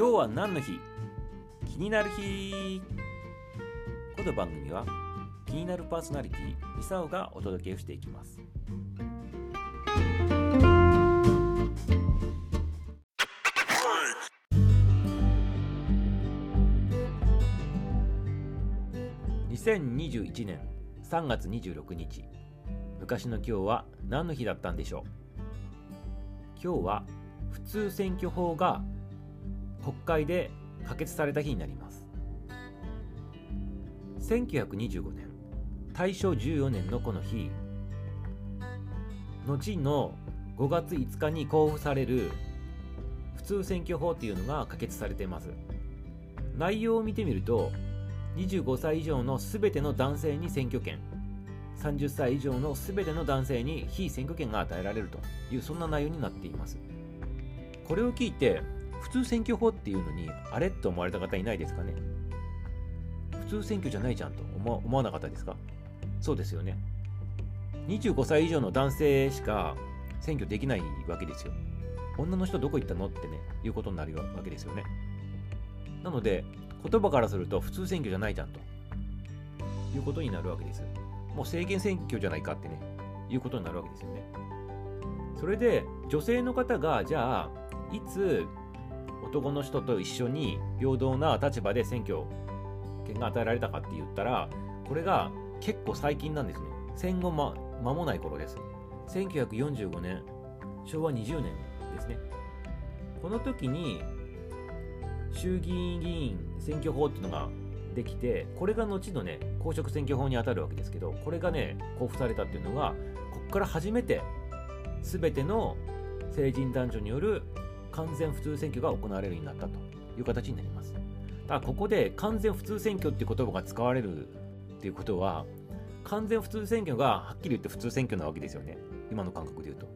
今日は何の日？気になる日。この番組は気になるパーソナリティミサオがお届けしていきます。2021年3月26日。昔の今日は何の日だったんでしょう？今日は普通選挙法が国会で可決された日になります。1925年大正14年のこの日後の5月5日に交付される普通選挙法っていうのが可決されています。内容を見てみると25歳以上の全ての男性に選挙権30歳以上の全ての男性に非選挙権が与えられるというそんな内容になっています。これを聞いて普通選挙法っていうのにあれと思われた方いないですかね？普通選挙じゃないじゃんと思思わなかったですか？そうですよね。25歳以上の男性しか選挙できないわけですよ。女の人どこ行ったのってねいうことになるわけですよね。なので言葉からすると普通選挙じゃないじゃんということになるわけです。もう政権選挙じゃないかってねいうことになるわけですよね。それで女性の方がじゃあいつ男の人と一緒に平等な立場で選挙権が与えられたかって言ったらこれが結構最近なんですね。戦後ま間もない頃です。1945年昭和20年ですね。この時に衆議院議員選挙法っていうのができてこれが後のね公職選挙法に当たるわけですけどこれがね交付されたっていうのがここから初めて全ての成人男女による完全普通選挙が行われるようになったという形になります。だからここで完全普通選挙っていう言葉が使われるっていうことは完全普通選挙がはっきり言って普通選挙なわけですよね今の感覚で言うと。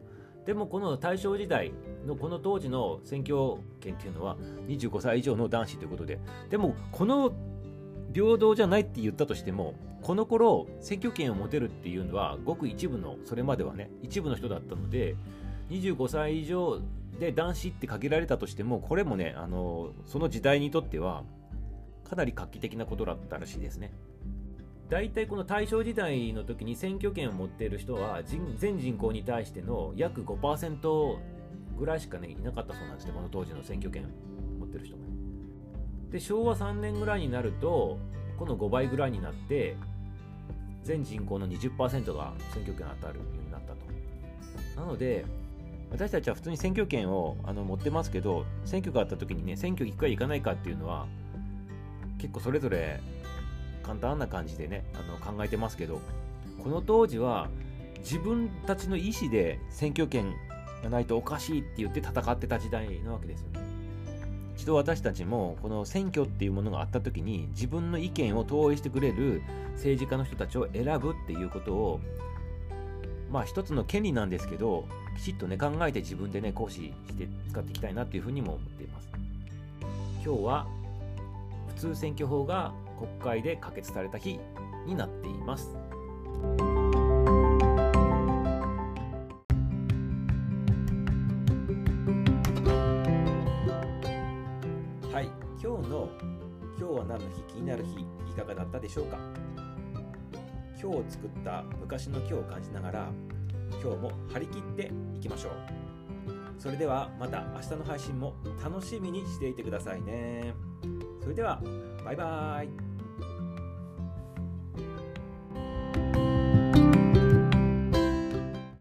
でもこの大正時代のこの当時の選挙権っていうのは25歳以上の男子ということででもこの平等じゃないって言ったとしてもこの頃選挙権を持てるっていうのはごく一部のそれまではね一部の人だったので25歳以上で男子って限られたとしてもこれもねあのその時代にとってはかなり画期的なことだったらしいですね。大体この大正時代の時に選挙権を持っている人は全人口に対しての約5%ぐらいしかねいなかったそうなんですねこの当時の選挙権持ってる人がで昭和3年ぐらいになるとこの5倍ぐらいになって全人口の20%が選挙権当たるようになったと。なので私たちは普通に選挙権をあの持ってますけど選挙があった時にね選挙行くか行かないかっていうのは結構それぞれ簡単な感じでねあの考えてますけどこの当時は自分たちの意思で選挙権がないとおかしいって言って戦ってた時代なわけですよね。一度私たちもこの選挙っていうものがあった時に自分の意見を投影してくれる政治家の人たちを選ぶっていうことをまあ一つの権利なんですけどきちっとね考えて自分でね行使して使っていきたいなっていうふうにも思っています。今日は普通選挙法が国会で可決された日になっています。はい今日の今日は何の日？気になる日いかがだったでしょうか？今日作った昔の今日を感じながら今日も張り切っていきましょう。それではまた明日の配信も楽しみにしていてくださいね。それではバイバーイ。